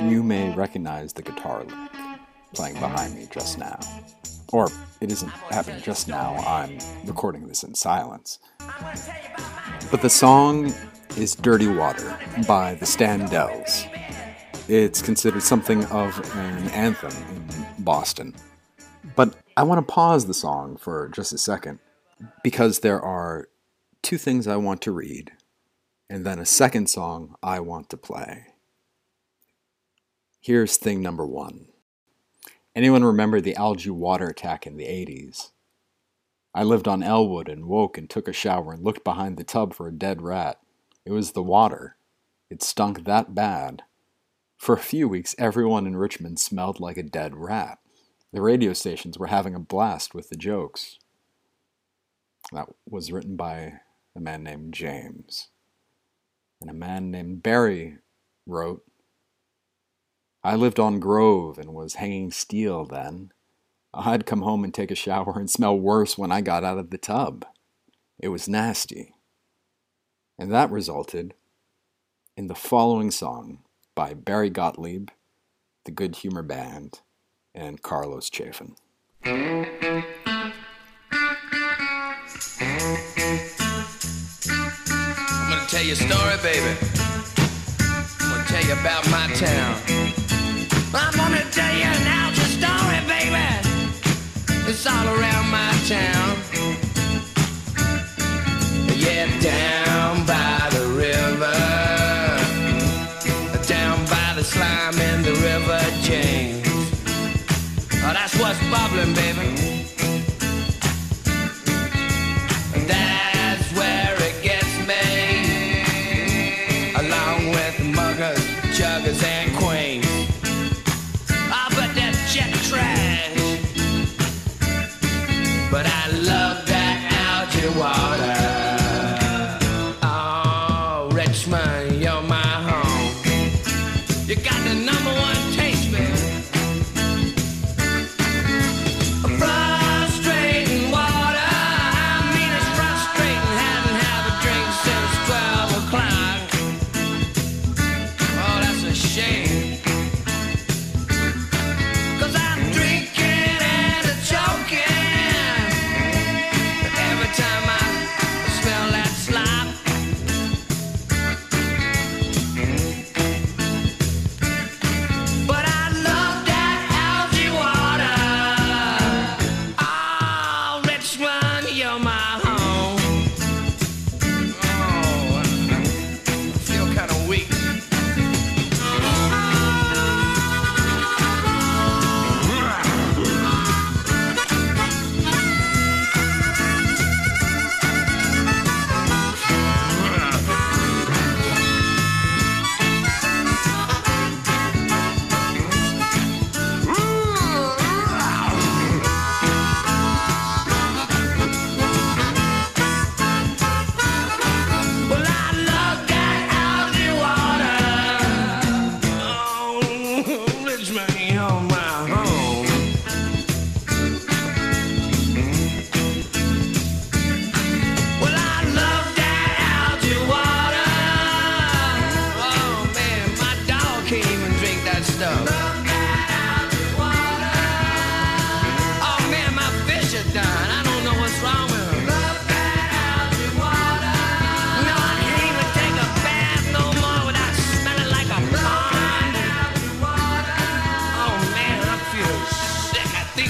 You may recognize the guitar lick playing behind me just now. Or it isn't happening just now, I'm recording this in silence. But the song is Dirty Water by the Standells. It's considered something of an anthem in Boston. But I want to pause the song for just a second because there are two things I want to read and then a second song I want to play. Here's thing number one. Anyone remember the algae water attack in the 80s? I lived on Ellwood and woke and took a shower and looked behind the tub for a dead rat. It was the water. It stunk that bad. For a few weeks, everyone in Richmond smelled like a dead rat. The radio stations were having a blast with the jokes. That was written by a man named James. And a man named Barry wrote, I lived on Grove and was hanging steel then. I'd come home and take a shower and smell worse when I got out of the tub. It was nasty. And that resulted in the following song by Barry Gottlieb, the Good Humor Band, and Carlos Chafin. I'm gonna tell you a story, baby. I'm gonna tell you about my town. Town. Yeah, down by the river. Down by the slime in the river James. Oh, that's what's bubbling, baby. You got